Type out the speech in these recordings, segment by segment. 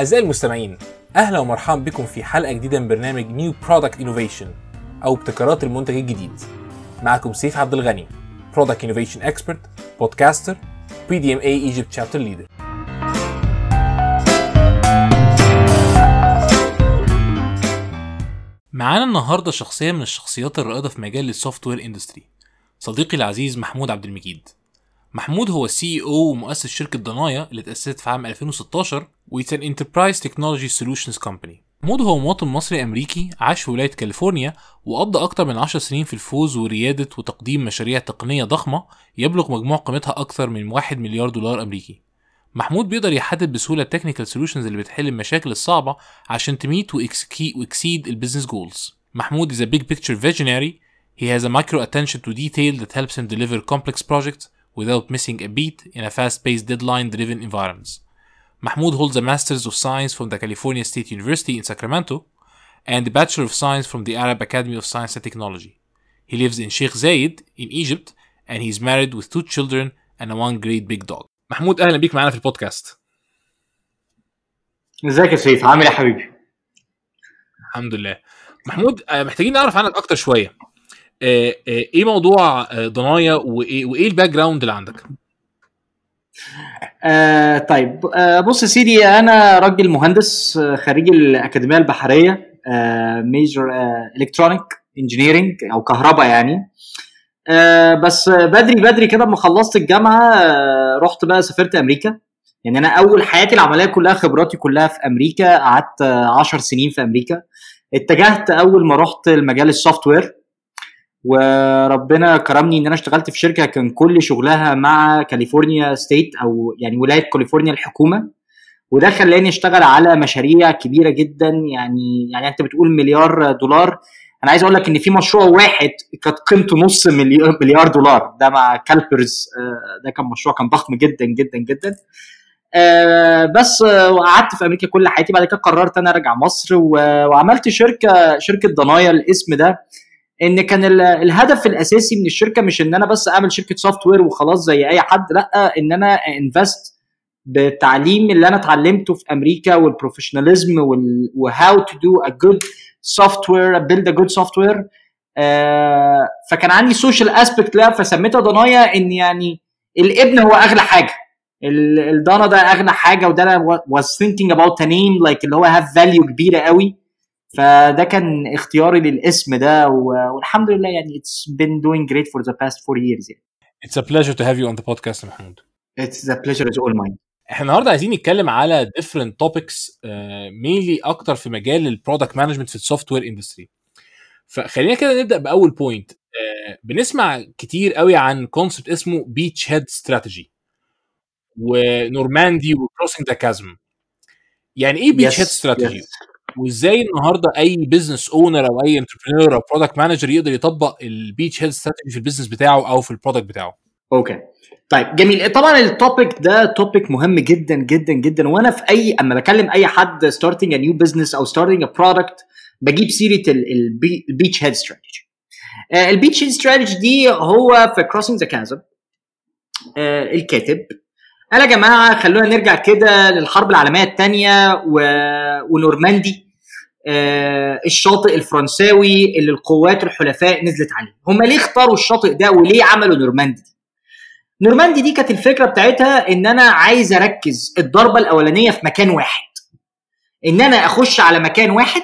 أعزائي المستمعين أهلا ومرحبا بكم في حلقة جديدة من برنامج New Product Innovation أو ابتكارات المنتج الجديد. معكم سيف عبد الغني product innovation expert podcaster PDMA Egypt chapter leader معانا النهارده شخصية من الشخصيات الرائدة في مجال ال software industry صديقي العزيز محمود عبد المجيد. محمود هو ال CEO ومؤسس شركة ضنايا اللي اتأسست في عام 2016 و it's an enterprise technology solutions company محمود هو مواطن مصري أمريكي عاش في ولاية كاليفورنيا وقضى أكتر من 10 سنين في الفوز وريادة وتقديم مشاريع تقنية ضخمة يبلغ مجموع قيمتها أكثر من 1 مليار دولار أمريكي. محمود بيقدر يحدد بسهولة ال technical solutions اللي بتحل المشاكل الصعبة عشان ت meet و exceed ال business goals محمود is a big picture visionary. He has a micro attention to detail that helps him deliver complex projects. without missing a beat in a fast-paced deadline-driven environments. Mahmoud holds a Master's of Science from the California State University in Sacramento and a Bachelor of Science from the Arab Academy of Science and Technology. He lives in Sheikh Zayed in Egypt and he's married with two children and a one great big dog. محمود اهلا بيك معانا في البودكاست. ازيك يا سيف عامل ايه يا حبيبي؟ الحمد لله. محمود محتاجين نعرف عنك اكتر شويه. إيه موضوع ضنايا وايه وإيه ال background اللي عندك؟ آه طيب آه بص يا سيدي أنا راجل مهندس خريج الأكاديمية البحرية آه major electronic engineering أو كهرباء يعني. آه بس بدري بدري كده لما خلصت الجامعة آه رحت بقى سافرت أمريكا. يعني أنا أول حياتي العملية كلها خبراتي كلها في أمريكا قعدت 10 سنين في أمريكا. اتجهت أول ما رحت المجال ال software وربنا كرمني إن أنا اشتغلت في شركة كان كل شغلها مع كاليفورنيا state أو يعني ولاية كاليفورنيا الحكومة. وده خلاني أشتغل على مشاريع كبيرة جدا. يعني يعني أنت بتقول مليار دولار. أنا عايز أقول لك إن في مشروع واحد كانت قيمته نص مليار, دولار. ده مع CalPERS ده كان مشروع كان ضخم جدا جدا جدا. آه بس وقعدت في أمريكا كل حياتي. بعد كده قررت أنا أرجع مصر وعملت شركة شركة ضنايا. الاسم ده إن كان الهدف الأساسي من الشركة مش إن أنا بس أعمل شركة software وخلاص زي أي حد لأ إن أنا invest بالتعليم اللي أنا اتعلمته في أمريكا وال professionalism و how to do a good software build a good software فكان عندي social aspect لها فسميتها ضنايا إن يعني الابن هو أغلى حاجة. الضنا ده أغلى حاجة وده أنا was thinking about a name like اللي هو have value كبيرة قوي. فده كان اختياري للاسم ده والحمد لله يعني it's been doing great for the past four years يعني. It's a pleasure to have you on the podcast محمود. It's a pleasure is all mine. إحنا النهارده عايزين نتكلم على different topics uh, mainly أكتر في مجال ال product management في ال software industry. فخلينا كده نبدأ بأول point uh, بنسمع كتير قوي عن concept اسمه beachhead strategy ونورماندي و Crossing the Chasm. يعني إيه beachhead strategy؟ وإزاي النهارده أي business owner أو أي entrepreneur أو product manager يقدر يطبق ال beachhead strategy في ال business بتاعه أو في ال product بتاعه؟ أوكي. طيب جميل. طبعا ال topic ده topic مهم جدا جدا جدا. وأنا في أي أما بكلم أي حد starting a new business أو starting a product بجيب سيرة ال beachhead strategy ال beachhead strategy دي هو في Crossing the Chasm الكاتب قال يا جماعة خلونا نرجع كده للحرب العالمية الثانية و... ونورماندي. آه الشاطئ الفرنساوي اللي القوات الحلفاء نزلت عليه. هم ليه اختاروا الشاطئ ده وليه عملوا نورماندي؟ دي نورماندي دي كانت الفكرة بتاعتها إن أنا عايز أركز الضربة الأولانية في مكان واحد. إن أنا أخش على مكان واحد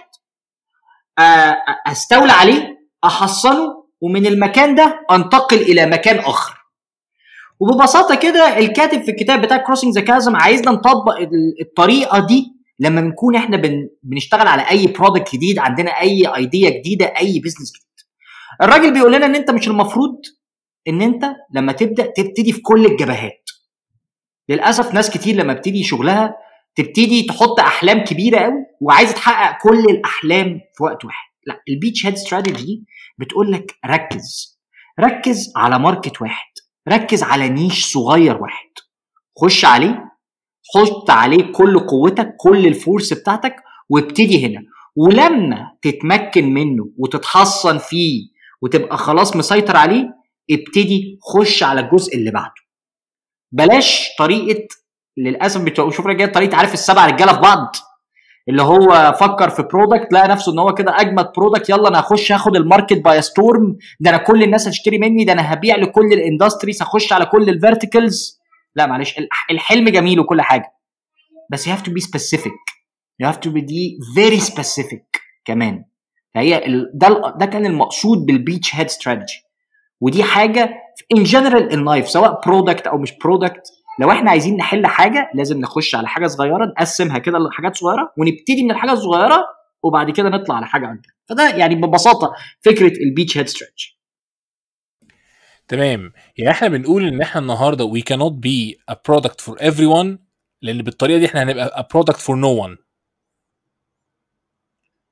أستولى عليه أحصنه ومن المكان ده أنتقل إلى مكان آخر. وببساطة كده الكاتب في الكتاب بتاع Crossing the Chasm عايزنا نطبق الطريقة دي لما بنكون إحنا بن... بنشتغل على أي product جديد عندنا أي idea جديدة أي business جديد. الراجل بيقول لنا إن أنت مش المفروض إن أنت لما تبدأ تبتدي في كل الجبهات. للأسف ناس كتير لما بتبتدي شغلها تبتدي تحط أحلام كبيرة قوي وعايزه تحقق كل الأحلام في وقت واحد. لا ال beachhead strategy بتقول لك ركز. ركز على market واحد. ركز على niche صغير واحد. خش عليه حط عليه كل قوتك كل ال force بتاعتك وابتدي هنا. ولما تتمكن منه وتتحصن فيه وتبقى خلاص مسيطر عليه ابتدي خش على الجزء اللي بعده. بلاش طريقة للأسف بتشوف رجاله طريقة عارف السبع رجالة في بعض. اللي هو فكر في product لقى نفسه إن هو كده أجمد product يلا أنا هخش هاخد ال market by storm ده أنا كل الناس هتشتري مني ده أنا هبيع لكل ال industries هخش على كل ال verticals لا معلش الحلم جميل وكل حاجة. بس you have to be specific. you have to be very specific كمان. فهي ده ده كان المقصود بال beachhead strategy ودي حاجة in general in life سواء product أو مش product لو إحنا عايزين نحل حاجة لازم نخش على حاجة صغيرة نقسمها كده لحاجات صغيرة ونبتدي من الحاجة الصغيرة وبعد كده نطلع على حاجة أكبر. فده يعني ببساطة فكرة ال beachhead strategy تمام. يعني إحنا بنقول إن إحنا النهارده we cannot be a product for everyone لأن بالطريقة دي إحنا هنبقى product for no one.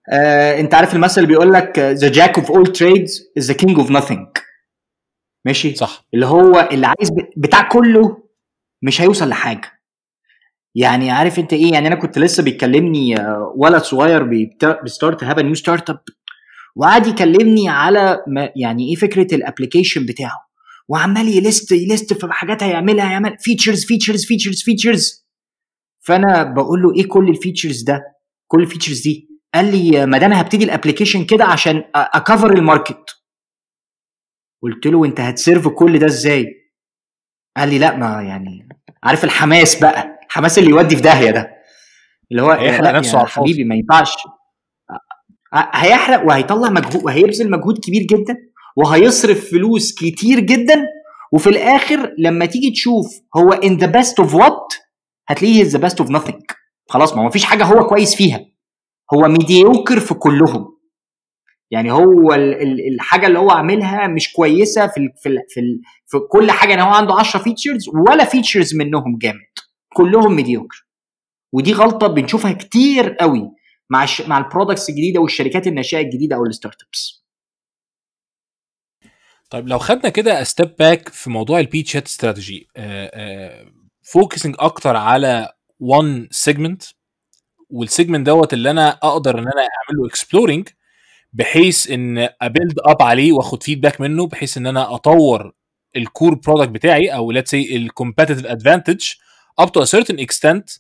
آه، انت عارف المثل اللي بيقول لك the jack of all trades is the king of nothing. ماشي؟ صح. اللي هو اللي عايز بتاع كله مش هيوصل لحاجة. يعني عارف انت إيه؟ يعني أنا كنت لسه بيكلمني آه، ولد صغير بي start up new startup وقعد يكلمني على يعني إيه فكرة ال application بتاعه. وعمال ي list ي list في حاجات هيعملها هيعمل features features features features فأنا بقول له إيه كل ال features ده؟ كل ال features دي؟ قال لي ما ده أنا هبتدي ال application كده عشان ا cover ال market. قلت له أنت هت serve كل ده إزاي؟ قال لي لا ما يعني عارف الحماس بقى الحماس اللي يودي في داهية ده. اللي هو هيحرق نفسه على حبيبي ما ينفعش. هيحرق وهيطلع مجهود وهيبذل مجهود كبير جدا وهيصرف فلوس كتير جدا وفي الآخر لما تيجي تشوف هو in the best of what هتلاقيه the best of nothing. خلاص ما هو مفيش حاجة هو كويس فيها. هو mediocre في كلهم. يعني هو الحاجة اللي هو عاملها مش كويسة في ال في ال في, ال في كل حاجة يعني هو عنده 10 features ولا feature منهم جامد. كلهم mediocre ودي غلطة بنشوفها كتير قوي مع الش... مع ال products الجديدة والشركات الناشئة الجديدة أو ال startups طيب لو خدنا كده step back في موضوع ال beachhead strategy focusing أكتر على one segment وال segment دوت اللي أنا أقدر إن أنا اعمل له exploring بحيث إن أ build up عليه وأخد feedback منه بحيث إن أنا أطور ال core product بتاعي أو let's say ال competitive advantage up to certain extent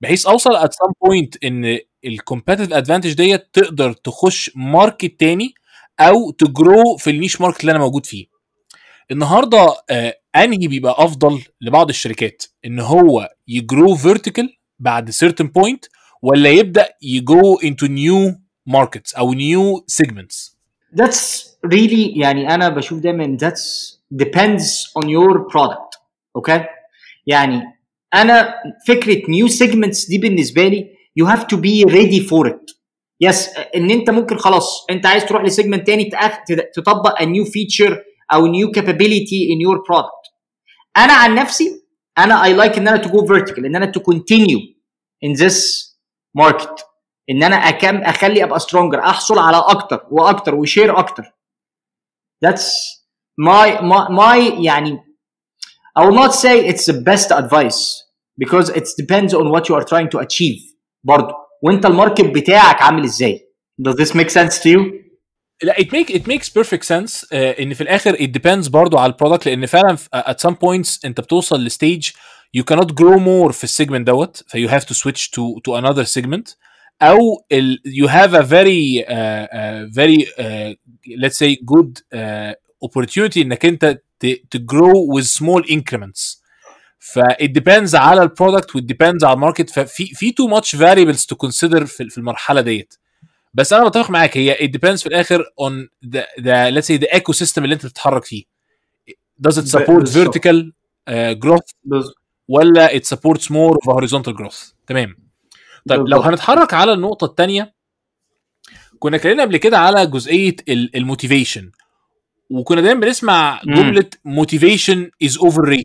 بحيث أوصل at some point إن ال competitive advantage ديت تقدر تخش market تاني أو ت grow في ال niche market اللي أنا موجود فيه. النهارده آه أنهي بيبقى أفضل لبعض الشركات؟ إن هو ي grow vertical بعد certain point ولا يبدأ ي go into new ماركتس او نيو سيجمنتس That's really يعني انا بشوف دايما that's depends on your product اوكي okay? يعني انا فكره نيو سيجمنتس دي بالنسبه لي you have to be ready for it يس yes, ان انت ممكن خلاص انت عايز تروح لسيجمنت تاني تطبق a new feature او new capability in your product انا عن نفسي انا I like ان انا to go vertical ان انا to continue in this market ان أنا أكم اخلي ابقى stronger احصل على أكتر وأكتر و share أكتر that's my my my يعني I will not say it's the best advice because it depends on what you are trying to achieve برضه وانت ال market بتاعك عامل إزاي does this make sense to you لا it make it makes perfect sense uh, ان في الآخر it depends برضو على ال product لأن فعلا at some points انت بتوصل ل stage you cannot grow more في السيجمنت دوت ف you have to switch to to another segment او ال, you have a very uh, uh, very uh, let's say good uh, opportunity انك انت to grow with small increments ف it depends على البرودكت و it depends على الماركت ففي في too much variables to consider في, في المرحله ديت بس انا بتفق معاك هي it depends في الاخر on the, the let's say the ecosystem اللي انت بتتحرك فيه does it support vertical uh, growth ولا it supports more of a horizontal growth تمام طيب لو هنتحرك على النقطة الثانية كنا اتكلمنا قبل كده على جزئية ال motivation وكنا دايما بنسمع جملة motivation is overrated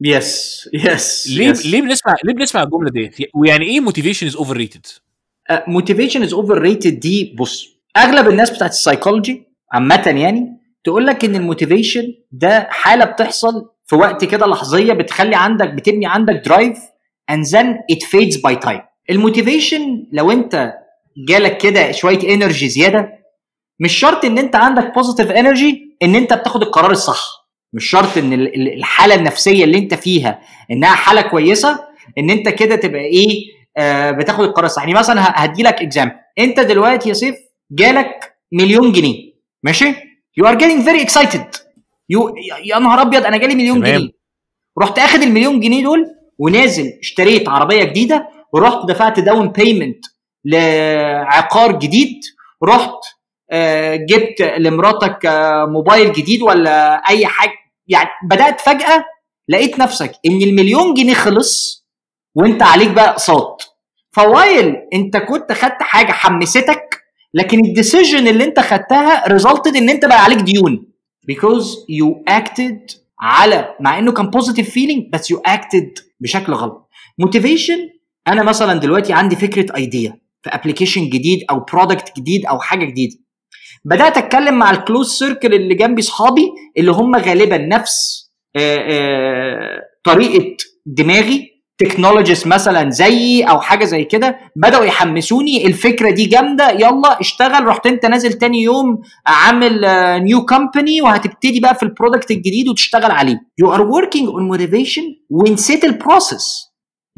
yes yes ليه ليه بنسمع ليه بنسمع الجملة دي ويعني إيه motivation is overrated motivation is overrated دي بص أغلب الناس بتاعت السايكولوجي عامة يعني تقول لك إن ال motivation ده حالة بتحصل في وقت كده لحظية بتخلي عندك بتبني عندك drive and then it fades by time. ال motivation لو انت جالك كده شوية energy زيادة مش شرط إن أنت عندك positive energy إن أنت بتاخد القرار الصح. مش شرط إن ال- ال- الحالة النفسية اللي أنت فيها إنها حالة كويسة إن أنت كده تبقى إيه آه بتاخد القرار الصح. يعني مثلا هدي لك example أنت دلوقتي يا سيف جالك مليون جنيه ماشي؟ you are getting very excited you يا نهار أبيض أنا جالي مليون تمام. جنيه. رحت أخد المليون جنيه دول ونازل اشتريت عربية جديدة ورحت دفعت down payment لعقار جديد رحت آه، جبت لمراتك آه، موبايل جديد ولا أي حاجة. يعني بدأت فجأة لقيت نفسك إن المليون جنيه خلص وأنت عليك بقى أقساط. ف while أنت كنت خدت حاجة حمستك لكن ال decision اللي أنت خدتها resulted إن أنت بقى عليك ديون. Because you acted على مع إنه كان positive feeling بس you acted بشكل غلط. motivation أنا مثلا دلوقتي عندي فكرة idea في application جديد أو product جديد أو حاجة جديدة. بدأت أتكلم مع ال close circle اللي جنبي صحابي اللي هم غالبا نفس آه، آه، طريقة دماغي. technologist مثلا زيي أو حاجة زي كده بداوا يحمسوني الفكرة دي جامده يلا اشتغل رحت انت نازل تاني يوم عامل new company وهتبتدي بقى في ال product الجديد وتشتغل عليه you are working on motivation ونسيت ال process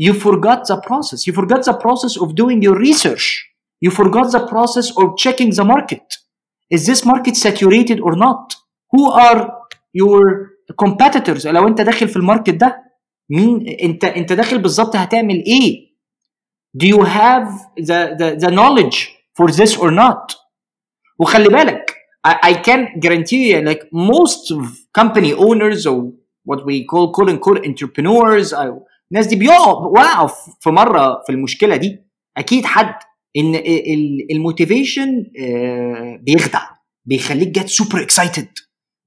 you forgot the process you forgot the process of doing your research you forgot the process of checking the market is this market saturated or not who are your competitors لو انت داخل في الماركت ده مين انت انت داخل بالظبط هتعمل إيه؟ Do you have the, the, the knowledge for this or not وخلي بالك I, I can guarantee you like most of company owners or what we call quote unquote entrepreneurs أو الناس دي بيقعوا في مرة في المشكلة دي. أكيد حد. إن ال motivation بيخدع. بيخليك get super excited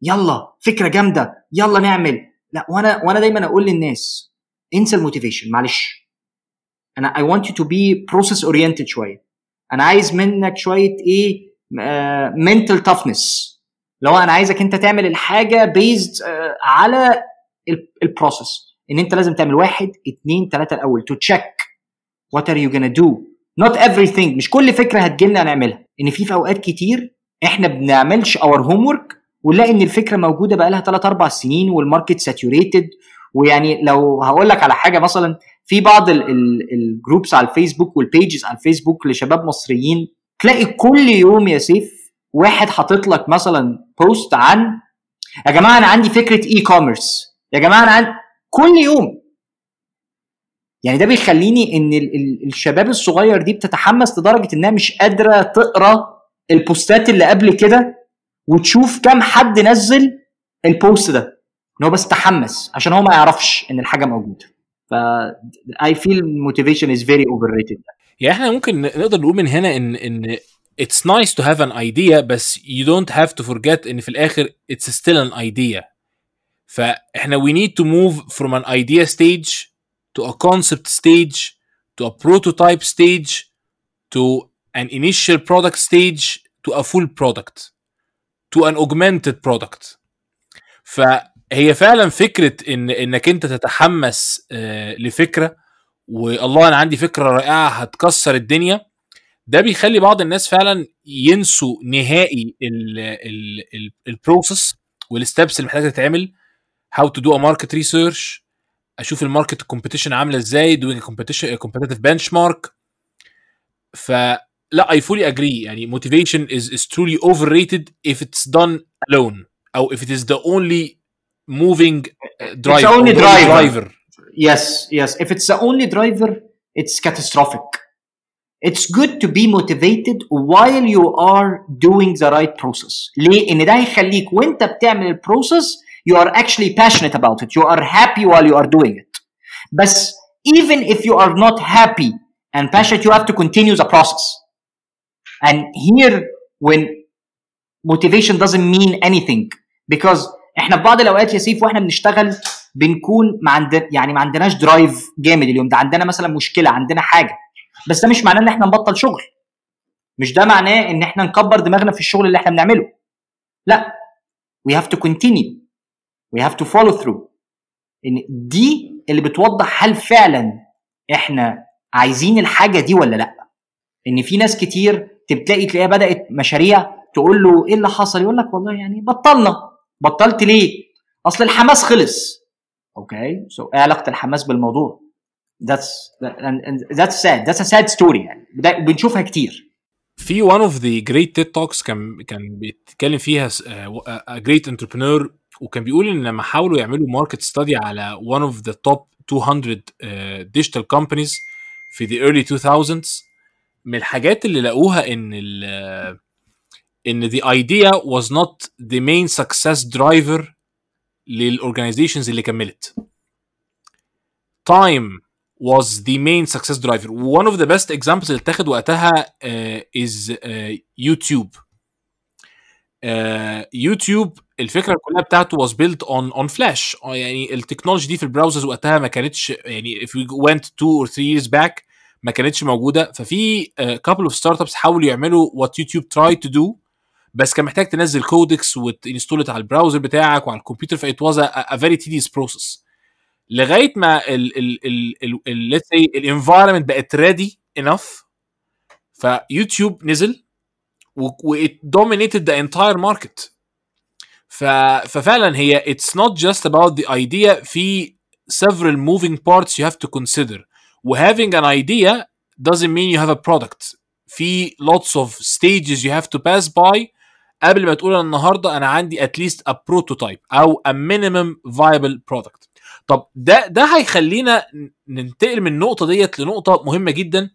يلا فكرة جامدة. يلا نعمل. لا وأنا وأنا دايما أقول للناس انسى الموتيفيشن معلش. أنا I want you to be process oriented شوية. أنا عايز منك شوية إيه mental toughness لو أنا عايزك أنت تعمل الحاجة based على ال process إن أنت لازم تعمل واحد اتنين تلاتة الأول to check what are you gonna do. Not everything مش كل فكرة هتجيلنا نعملها. إن في في أوقات كتير إحنا بنعملش our homework ونلاقي إن الفكرة موجودة بقى لها 3 4 سنين وال market saturated ويعني لو هقول لك على حاجة مثلا في بعض ال groups على الفيسبوك وال pages على الفيسبوك لشباب مصريين تلاقي كل يوم يا سيف واحد حاطط لك مثلا post عن يا جماعة أنا عندي فكرة e-commerce يا جماعة أنا عندي كل يوم. يعني ده بيخليني إن ال ال الشباب الصغير دي بتتحمس لدرجة إنها مش قادرة تقرأ البوستات اللي قبل كده. وتشوف كم حد نزل ال post ده إن هو بس تحمس عشان هو ما يعرفش إن الحاجة موجودة. ف I feel motivation is very overrated يعني إحنا ممكن نقدر نقول من هنا إن إن it's nice to have an idea بس you don't have to forget إن في الآخر it's still an idea فإحنا we need to move from an idea stage to a concept stage to a prototype stage to an initial product stage to a full product to an augmented product. فهي فعلا فكرة ان إنك أنت تتحمس آه، لفكرة والله أنا عندي فكرة رائعة هتكسر الدنيا. ده بيخلي بعض الناس فعلا ينسوا نهائي البروسيس والستبس اللي محتاجة تتعمل. How to do a market research أشوف الماركت الكومبيتيشن عاملة إزاي doing a competition competitive benchmark. فلا I fully agree يعني motivation is is truly overrated if it's done alone او if it is the only moving uh, driver It's only or the driver. yes yes if it's the only driver it's catastrophic it's good to be motivated while you are doing the right process ليه ان ده هيخليك وانت بتعمل البروسيس you are actually passionate about it you are happy while you are doing it بس even if you are not happy and passionate you have to continue the process And here when motivation doesn't mean anything because إحنا في بعض الأوقات يا سيف وإحنا بنشتغل بنكون ما عندنا يعني ما عندناش درايف جامد اليوم. ده عندنا مثلا مشكلة عندنا حاجة. بس ده مش معناه إن إحنا نبطل شغل. مش ده معناه إن إحنا نكبر دماغنا في الشغل اللي إحنا بنعمله. لا. We have to continue. We have to follow through. إن دي اللي بتوضح هل فعلا إحنا عايزين الحاجة دي ولا لا. إن في ناس كتير تلاقي تلاقيها بدأت مشاريع تقول له إيه اللي حصل؟ يقول لك والله يعني بطلنا. بطلت ليه؟ أصل الحماس خلص. okay so إيه علاقة الحماس بالموضوع؟ That's sad. That's a sad story يعني. بنشوفها كتير. في one of the great TED talks كان كان بيتكلم فيها a great entrepreneur وكان بيقول إن لما حاولوا يعملوا market study على one of the top 200 uh, digital companies في the early 2000s من الحاجات اللي لقوها ان ال ان the idea was not the main success driver لل organizations اللي كملت time was the main success driver one of the best examples اللي اتاخد وقتها uh, is uh, YouTube uh, YouTube الفكرة كلها بتاعته was built on on flash يعني ال technology دي في ال browsers وقتها ما كانتش يعني if we went two or three years back ما كانتش موجودة. ففي uh, couple of startups حاولوا يعملوا what YouTube tried to do بس كان محتاج تنزل codecs وت install على ال browser بتاعك وعلى الكمبيوتر. ف it was a very tedious process لغاية ما ال ال ال ال ال environment بقت ready enough فيوتيوب نزل و it dominated the entire market. ف ففعلا هي it's not just about the idea في several moving parts you have to consider. و having an idea doesn't mean you have a product. في lots of stages you have to pass by. قبل ما تقول النهارده أنا عندي at least a prototype أو a minimum viable product. طب ده ده هيخلينا ننتقل من النقطه ديت لنقطة مهمة جدا.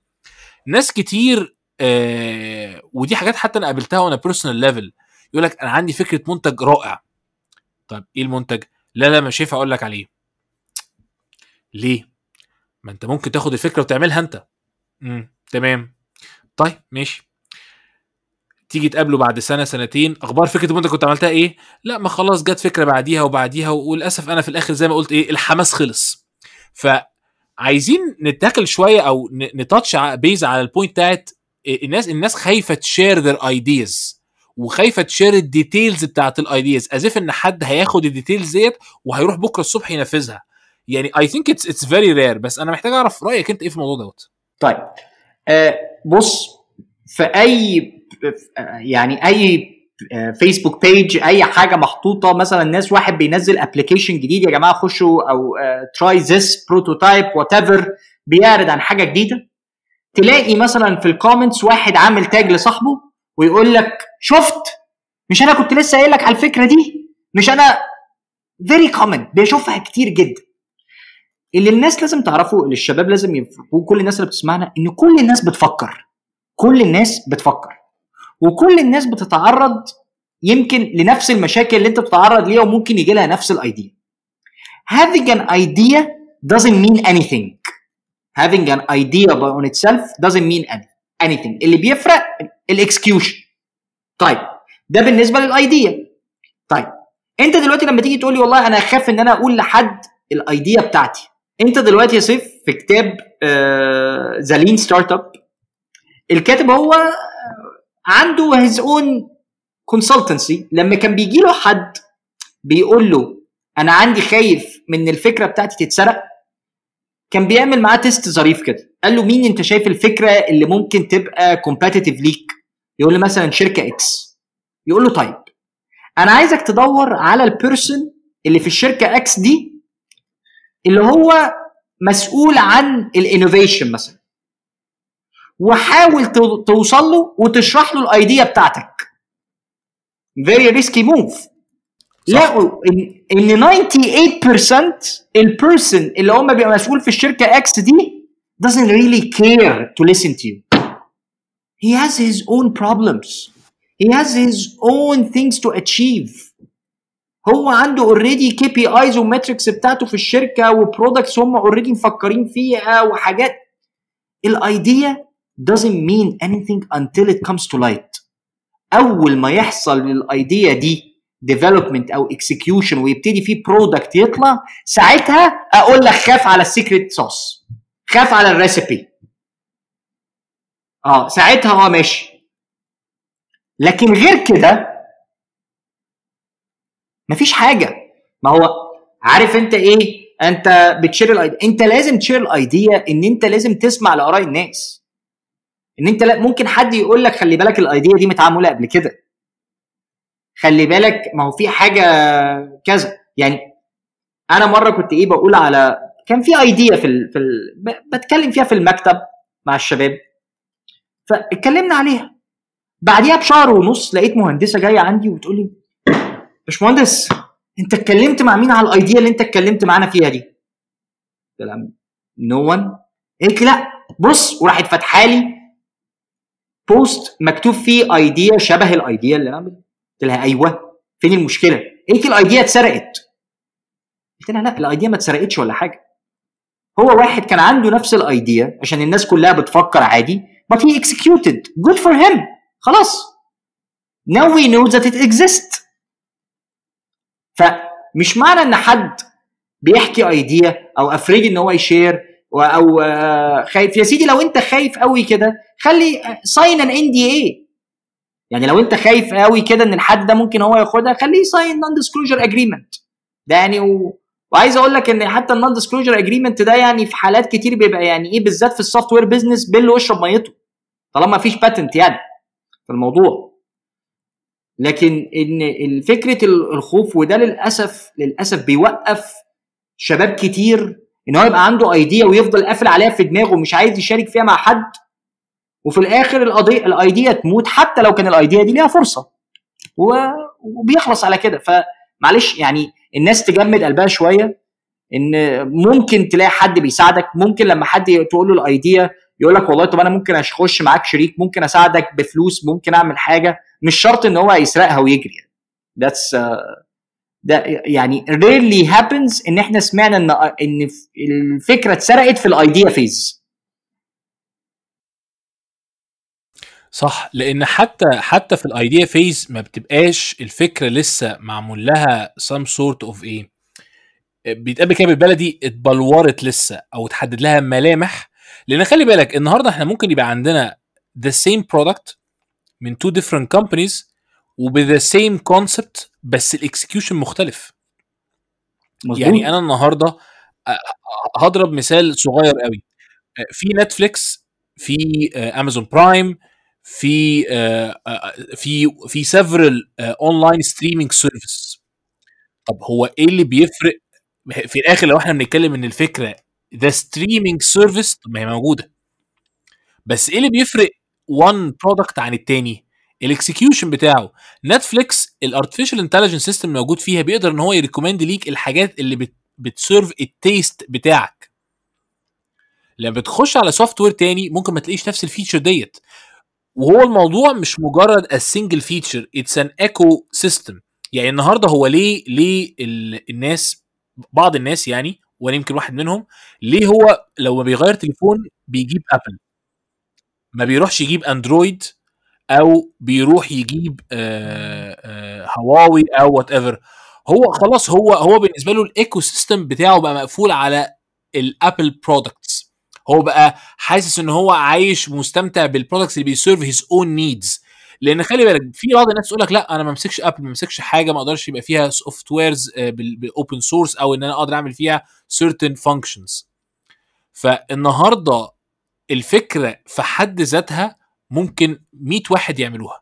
ناس كتير آه ودي حاجات حتى أنا قابلتها وأنا personal level يقول لك أنا عندي فكرة منتج رائع. طب إيه المنتج؟ لا لا مش هينفع أقول لك عليه. ليه؟ ما انت ممكن تاخد الفكرة وتعملها انت. امم تمام. طيب ماشي. تيجي تقابله بعد سنة سنتين. أخبار فكرة المنتج كنت عملتها إيه؟ لا ما خلاص جت فكرة بعديها وبعديها وللأسف أنا في الآخر زي ما قلت إيه الحماس خلص. فعايزين ن tackle شوية أو ن touch base على ال point بتاعت الناس الناس خايفة ت share their ideas وخايفة ت share ال details بتاعت ال ideas as إن حد هياخد ال details ديت وهيروح بكرة الصبح ينفذها. يعني I think it's it's very rare بس أنا محتاج أعرف رأيك أنت إيه في الموضوع دوت؟ طيب آه بص في أي يعني أي فيسبوك page أي حاجة محطوطة مثلا الناس واحد بينزل application جديد يا جماعة خشوا أو try this prototype whatever بيعرض عن حاجة جديدة. تلاقي مثلا في ال comments واحد عامل tag لصاحبه ويقول لك شفت؟ مش أنا كنت لسه قايل لك على الفكرة دي؟ مش أنا very common بشوفها كتير جدا. اللي الناس لازم تعرفه اللي الشباب لازم يفهموه كل الناس اللي بتسمعنا إن كل الناس بتفكر. كل الناس بتفكر. وكل الناس بتتعرض يمكن لنفس المشاكل اللي أنت بتتعرض ليها وممكن يجي لها نفس ال idea. Having an idea doesn't mean anything. Having an idea on itself doesn't mean anything. اللي بيفرق ال execution طيب ده بالنسبة لل idea. طيب أنت دلوقتي لما تيجي تقول لي والله أنا أخاف إن أنا أقول لحد ال idea بتاعتي انت دلوقتي يا سيف في كتاب The Lean Startup. الكاتب هو عنده his own consultancy لما كان بيجي له حد بيقول له أنا عندي خايف من الفكرة بتاعتي تتسرق. كان بيعمل معاه test ظريف كده. قال له مين أنت شايف الفكرة اللي ممكن تبقى competitive ليك؟ يقول له مثلا شركة X يقول له طيب أنا عايزك تدور على ال person اللي في الشركة X دي اللي هو مسؤول عن ال innovation مثلا. وحاول توصل له وتشرح له ال idea بتاعتك. Very risky move. لقوا ان إن 98% ال person اللي هم بيبقى مسؤول في الشركة X دي doesn't really care to listen to you. He has his own problems. He has his own things to achieve. هو عنده already KPIs و metrics بتاعته في الشركة و products هم already مفكرين فيها وحاجات. ال idea doesn't mean anything until it comes to light. أول ما يحصل لل idea دي development أو execution ويبتدي فيه product يطلع ساعتها أقول لك خاف على ال secret sauce خاف على ال recipe آه ساعتها آه ماشي. لكن غير كده مفيش حاجة. ما هو عارف انت إيه؟ انت بت share ال idea انت لازم ت share ال idea ان انت لازم تسمع لآراء الناس. ان انت لا ممكن حد يقول لك خلي بالك ال idea دي متعمولة قبل كده. خلي بالك ما هو في حاجة كذا. يعني أنا مرة كنت إيه بقول على كان في ايديا في ال... في ال... بتكلم فيها في المكتب مع الشباب. فاتكلمنا عليها. بعديها بشهر ونص لقيت مهندسة جاية عندي وبتقول لي باشمهندس انت اتكلمت مع مين على الايديا اللي انت اتكلمت معانا فيها دي؟ قلت لها نو ون قالت لي لا بص وراحت فاتحة لي بوست مكتوب فيه idea شبه ال idea اللي أنا. قلت لها أيوه فين المشكلة؟ قالت لي ال idea اتسرقت. قلت لها لا ال idea ما اتسرقتش ولا حاجة. هو واحد كان عنده نفس ال idea عشان الناس كلها بتفكر عادي but he executed. Good for him. خلاص. Now we know that it exists. فمش معنى إن حد بيحكي idea أو afraid إن هو يshare أو آه، خايف. يا سيدي لو أنت خايف قوي كده خلي sign an NDA يعني لو أنت خايف قوي كده إن الحد ده ممكن هو ياخدها خليه sign non-disclosure agreement ده يعني و... وعايز أقول لك إن حتى ال non-disclosure agreement ده يعني في حالات كتير بيبقى يعني إيه بالذات في ال software business بله واشرب ميته طالما ما فيش patent يعني في الموضوع. لكن إن فكرة الخوف وده للاسف للأسف بيوقف شباب كتير إن هو يبقى عنده ايديا ويفضل قافل عليها في دماغه ومش عايز يشارك فيها مع حد وفي الآخر القضية الايديا تموت حتى لو كان الايديا دي ليها فرصة. وبيخلص على كده. فمعلش يعني الناس تجمد قلبها شوية إن ممكن تلاقي حد بيساعدك ممكن لما حد تقول له الايديا يقول لك والله طب أنا ممكن أخش معاك شريك ممكن أساعدك بفلوس ممكن أعمل حاجة. مش شرط إن هو يسرقها ويجري. That's uh, ده يعني rarely happens إن إحنا سمعنا إن إن الفكرة اتسرقت في ال idea phase صح لأن حتى حتى في ال idea phase ما بتبقاش الفكرة لسه معمول لها some sort of إيه بيتقال كده بالبلدي اتبلورت لسه أو تحدد لها ملامح. لأن خلي بالك النهارده إحنا ممكن يبقى عندنا the same product من two different companies وب the same concept بس ال execution مختلف. مظبوط. يعني أنا النهارده هضرب مثال صغير قوي. في نتفليكس في امازون برايم في في في several online streaming service طب هو إيه اللي بيفرق؟ في الآخر لو إحنا بنتكلم إن الفكرة the streaming service طب ما هي موجودة. بس إيه اللي بيفرق one product عن التاني. ال execution بتاعه. نتفليكس ال artificial intelligence system موجود فيها بيقدر إن هو يrecommend ليك الحاجات اللي بت بتserve ال taste بتاعك. لما بتخش على software تاني ممكن ما تلاقيش نفس ال feature ديت. وهو الموضوع مش مجرد ال single feature it's an ecosystem يعني النهارده هو ليه ليه ال- الناس بعض الناس يعني وأنا يمكن واحد منهم ليه هو لو ما بيغير تليفون بيجيب ابل ما بيروحش يجيب اندرويد أو بيروح يجيب آه، آه، هواوي أو whatever هو خلاص هو هو بالنسبة له ال ecosystem بتاعه بقى مقفول على ال Apple products هو بقى حاسس إن هو عايش مستمتع بال products اللي بيserve his own needs لأن خلي بالك في بعض الناس تقول لك لأ أنا ما امسكش ابل ما امسكش حاجة ما أقدرش يبقى فيها softwares بال open source أو إن أنا أقدر أعمل فيها certain functions. فالنهاردة الفكرة في حد ذاتها ممكن 100 واحد يعملوها.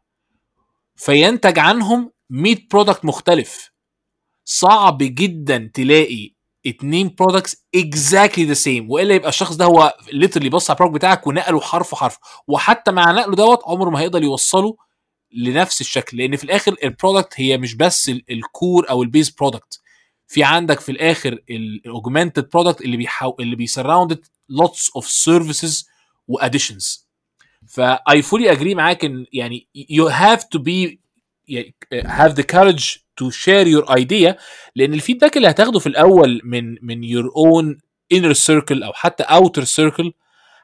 فينتج عنهم 100 product مختلف. صعب جدا تلاقي اتنين products exactly the same وإلا يبقى الشخص ده هو literally بص على ال product بتاعك ونقله حرف حرف وحتى مع نقله دوت عمره ما هيقدر يوصله لنفس الشكل لأن في الآخر ال product هي مش بس ال- ال core أو ال base product في عندك في الآخر ال augmented product اللي بيحاول اللي بيsurrounded lots of services و additions ف I fully agree معاك إن يعني have to be يعني have the courage to share your idea لأن ال feedback اللي هتاخده في الأول من من your own inner circle أو حتى outer circle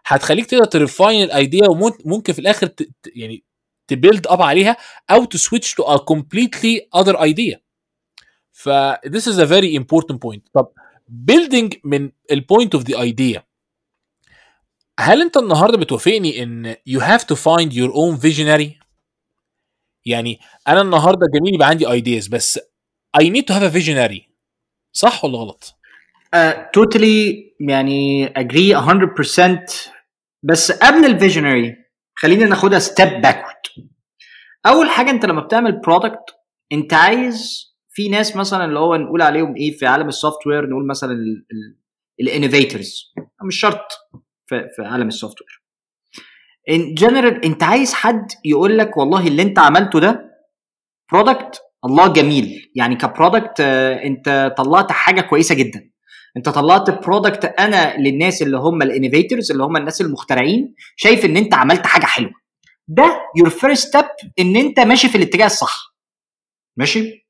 هتخليك تقدر تrefine ال idea وممكن في الآخر ت... يعني تbuild up عليها أو تسويتش to a completely other idea. ف this is a very important point. طب building من ال point of the idea هل انت النهارده بتوافقني ان you have to find your own visionary يعني أنا النهارده جميل يبقى عندي ideas بس I need to have a visionary. صح ولا غلط؟ توتالي يعني اجري 100% بس قبل ال visionary خلينا ناخدها step backward أول حاجة أنت لما بتعمل product أنت عايز في ناس مثلا اللي هو نقول عليهم إيه في عالم ال software نقول مثلا ال innovators مش شرط. في, في عالم ال software in general انت عايز حد يقول لك والله اللي انت عملته ده product الله جميل. يعني ك product انت طلعت حاجة كويسة جدا. انت طلعت product أنا للناس اللي هم ال innovators اللي هم الناس المخترعين شايف إن انت عملت حاجة حلوة. ده your first step إن انت ماشي في الاتجاه الصح. ماشي؟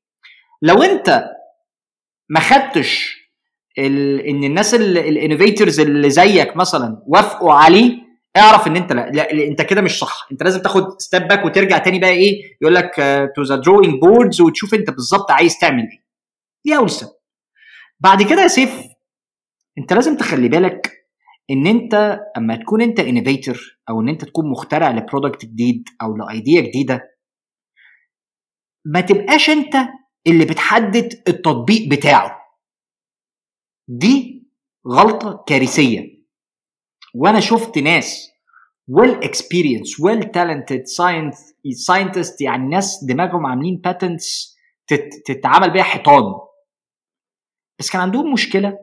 لو انت ما خدتش ال... إن الناس ال innovators اللي زيك مثلا وافقوا عليه اعرف إن أنت لا, لا أنت كده مش صح. أنت لازم تاخد step back وترجع تاني بقى إيه يقول لك to the drawing boards وتشوف أنت بالظبط عايز تعمل إيه. دي أول step بعد كده يا سيف أنت لازم تخلي بالك إن أنت أما تكون أنت innovator أو إن أنت تكون مخترع ل product جديد أو ل idea جديدة ما تبقاش أنت اللي بتحدد التطبيق بتاعه. دي غلطة كارثية. وأنا شفت ناس well experienced well talented science scientist يعني ناس دماغهم عاملين patents تتعمل بيها حيطان. بس كان عندهم مشكلة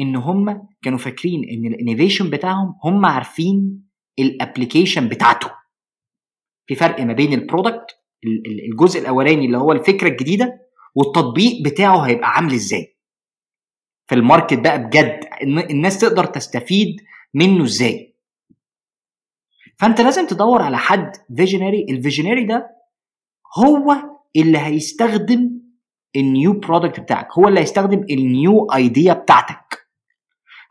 إن هم كانوا فاكرين إن ال innovation بتاعهم هم عارفين ال application بتاعته. في فرق ما بين ال product الجزء الأولاني اللي هو الفكرة الجديدة والتطبيق بتاعه هيبقى عامل إزاي. في ال market بقى بجد الناس تقدر تستفيد منه إزاي. فأنت لازم تدور على حد visionary ال visionary ده هو اللي هيستخدم ال new product بتاعك هو اللي هيستخدم ال new idea بتاعتك.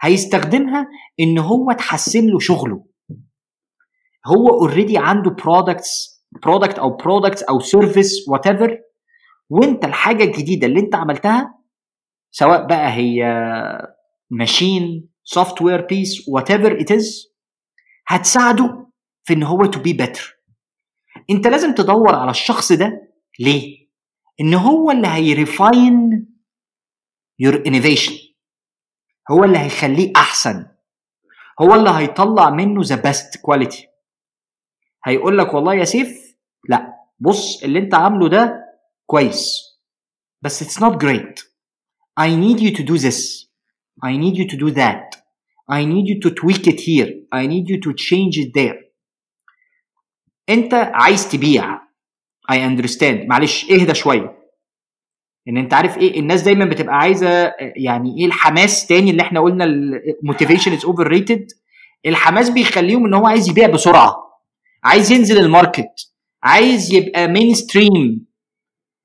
هيستخدمها إن هو تحسن له شغله. هو already عنده products product أو products أو service whatever وأنت الحاجة الجديدة اللي أنت عملتها سواء بقى هي machine software base whatever it is هتساعده في إن هو to be better أنت لازم تدور على الشخص ده ليه؟ إن هو اللي ه refine your innovation هو اللي هيخليه أحسن. هو اللي هيطلع منه the best quality هيقول لك والله يا سيف لا بص اللي أنت عامله ده كويس. بس it's not great. I need you to do this. I need you to do that. I need you to tweak it here. I need you to change it there. انت عايز تبيع. I understand. معلش اهدى شوية. إن انت عارف إيه الناس دايما بتبقى عايزة يعني إيه الحماس تاني اللي إحنا قلنا ال motivation is overrated الحماس بيخليهم إن هو عايز يبيع بسرعة. عايز ينزل ال market. عايز يبقى mainstream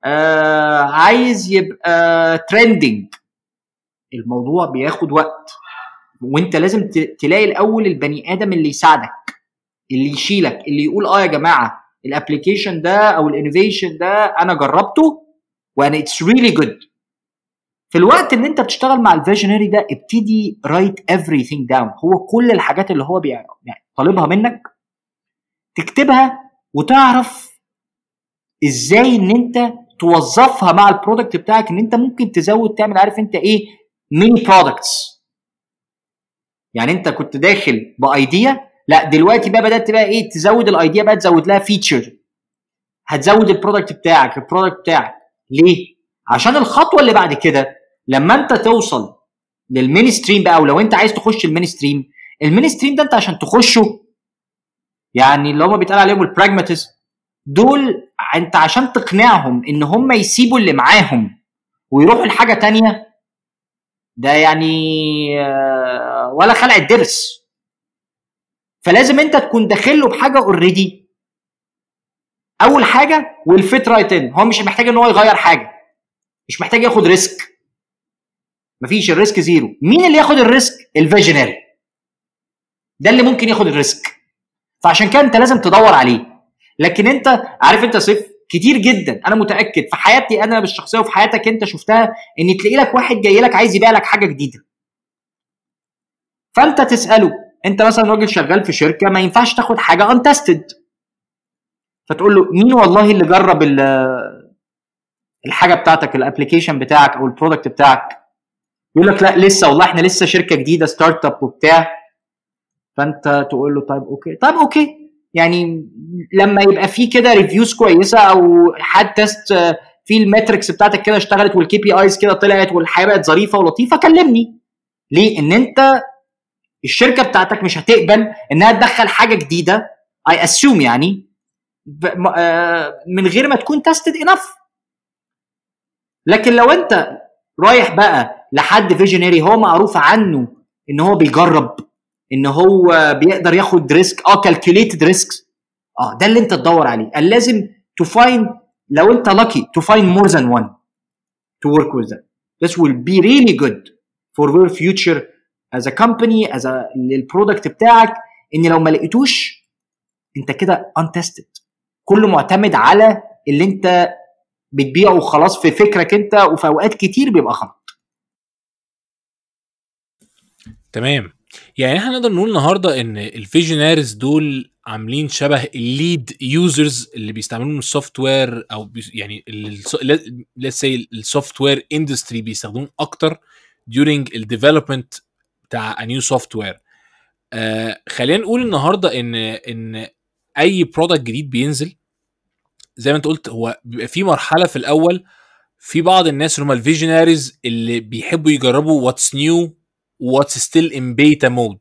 آه عايز يبقى trending الموضوع بياخد وقت. وانت لازم تلاقي الأول البني آدم اللي يساعدك اللي يشيلك اللي يقول آه يا جماعة ال application ده أو ال innovation ده أنا جربته وأنا it's really good في الوقت اللي أنت بتشتغل مع ال visionary ده ابتدي write everything down هو كل الحاجات اللي هو يعني طالبها منك تكتبها وتعرف إزاي إن أنت توظفها مع ال product بتاعك ان انت ممكن تزود تعمل عارف انت إيه mini products يعني انت كنت داخل ب idea لا دلوقتي بقى بدأت بقى إيه تزود ال idea بقى تزود لها feature هتزود ال product بتاعك ال product بتاعك. ليه؟ عشان الخطوة اللي بعد كده لما انت توصل لل mainstream بقى ولو انت عايز تخش ال mainstream ال mainstream ده انت عشان تخشه يعني اللي هم بيتقال عليهم ال pragmatists دول انت عشان تقنعهم ان هم يسيبوا اللي معاهم ويروحوا لحاجة تانية ده يعني ولا خلع الضرس. فلازم انت تكون داخل له بحاجة already أول حاجة well fit right ان هو مش محتاج إن هو يغير حاجة. مش محتاج ياخد risk مفيش ال risk zero مين اللي ياخد ال risk ال visionary ده اللي ممكن ياخد ال risk فعشان كده انت لازم تدور عليه. لكن انت عارف انت شفت كتير جدا. أنا متأكد في حياتي أنا بالشخصية وفي حياتك أنت شفتها إن تلاقي لك واحد جاي لك عايز يبيع لك حاجة جديدة. فأنت تسأله أنت مثلا راجل شغال في شركة ما ينفعش تاخد حاجة untested فتقول له مين والله اللي جرب الحاجة بتاعتك ال application بتاعك أو ال product بتاعك؟ يقول لك لا لسه والله إحنا لسه شركة جديدة start up وبتاع. فأنت تقول له طيب okay. طيب okay. يعني لما يبقى في كده reviews كويسة أو حد test في ال metrics بتاعتك كده اشتغلت وال KPIs كده طلعت والحياة بقت ظريفة ولطيفة كلمني. ليه؟ إن أنت الشركة بتاعتك مش هتقبل إنها تدخل حاجة جديدة I assume يعني آه، من غير ما تكون tested enough لكن لو أنت رايح بقى لحد visionary هو معروف عنه إن هو بيجرب إن هو بيقدر ياخد risk. آه calculated risks آه ده اللي أنت تدور عليه. لازم to find لو أنت to find more than one to work with them. This will be really good for your future as a company as a لل product بتاعك. إن لو ما لقيتوش أنت كده untested. كله معتمد على اللي أنت بتبيعه خلاص في فكرك أنت وفي أوقات كتير بيبقى غلط. تمام. يعني إحنا نقدر نقول النهارده إن ال visionaries دول عاملين شبه ال lead users اللي بيستعملوا ال software أو يعني let's say ال software industry بيستخدموه أكتر during ال development بتاع new software خلينا نقول النهارده ان إن أي product جديد بينزل زي ما أنت قلت هو بيبقى في مرحلة في الأول في بعض الناس اللي هم ال visionaries اللي بيحبوا يجربوا what's new what's still in beta mode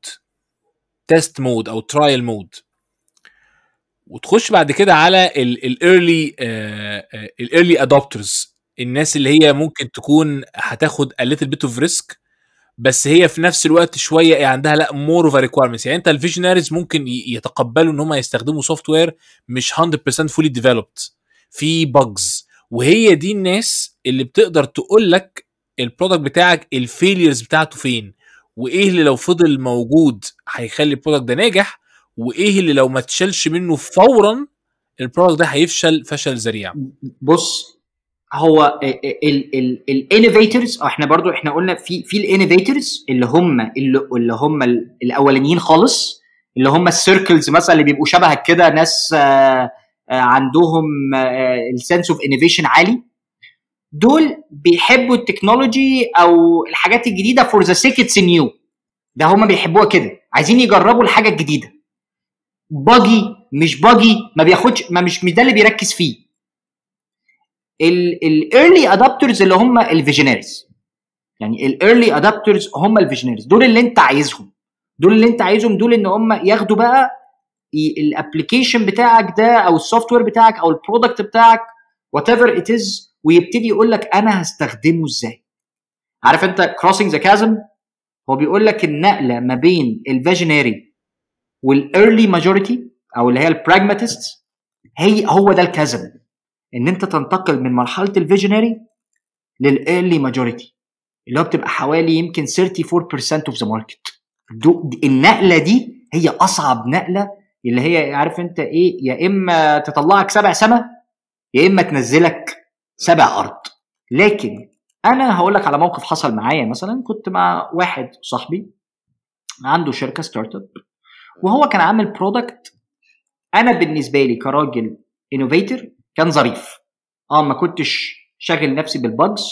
test mode أو trial mode وتخش بعد كده على ال early ال early adopters الناس اللي هي ممكن تكون هتاخد a little bit of risk بس هي في نفس الوقت شوية عندها لأ more of requirements يعني أنت ال visionaries ممكن يتقبلوا إن هم يستخدموا software مش 100% fully developed في bugs وهي دي الناس اللي بتقدر تقول لك ال product بتاعك ال failures بتاعته فين. وإيه اللي لو فضل موجود هيخلي ال product ده ناجح؟ وإيه اللي لو ما تشالش منه فورا ال product ده هيفشل فشل ذريع؟ بص هو ال innovators إحنا برضو إحنا قلنا في في ال innovators اللي هم اللي, هم الأولانيين خالص اللي هم ال circles مثلا اللي بيبقوا شبهك كده ناس عندهم ال sense of innovation عالي. دول بيحبوا التكنولوجي أو الحاجات الجديدة for the sake it's new ده هم بيحبوها كده. عايزين يجربوا الحاجة الجديدة. باجي مش باجي ما بياخدش ما مش مش ده اللي بيركز فيه. ال early adopters اللي هم ال visionaries يعني ال early adopters هم ال visionaries دول اللي انت عايزهم. دول اللي انت عايزهم دول ان هم ياخدوا بقى ال application بتاعك ده أو ال software بتاعك أو ال product بتاعك whatever it is ويبتدي يقول لك أنا هستخدمه إزاي. عارف أنت crossing the chasm هو بيقول لك النقلة ما بين ال visionary وال early majority أو اللي هي ال pragmatist هي هو ده ال chasm إن أنت تنتقل من مرحلة ال visionary لل early majority اللي هو بتبقى حوالي يمكن 34% of the market النقلة دي هي أصعب نقلة اللي هي عارف أنت إيه يا إما تطلعك سبع سما يا إما تنزلك سبع أرض. لكن أنا هقول لك على موقف حصل معايا مثلا. كنت مع واحد صاحبي عنده شركة startup وهو كان عامل product أنا بالنسبة لي كراجل innovator كان ظريف. آه ما كنتش شاغل نفسي بال bugs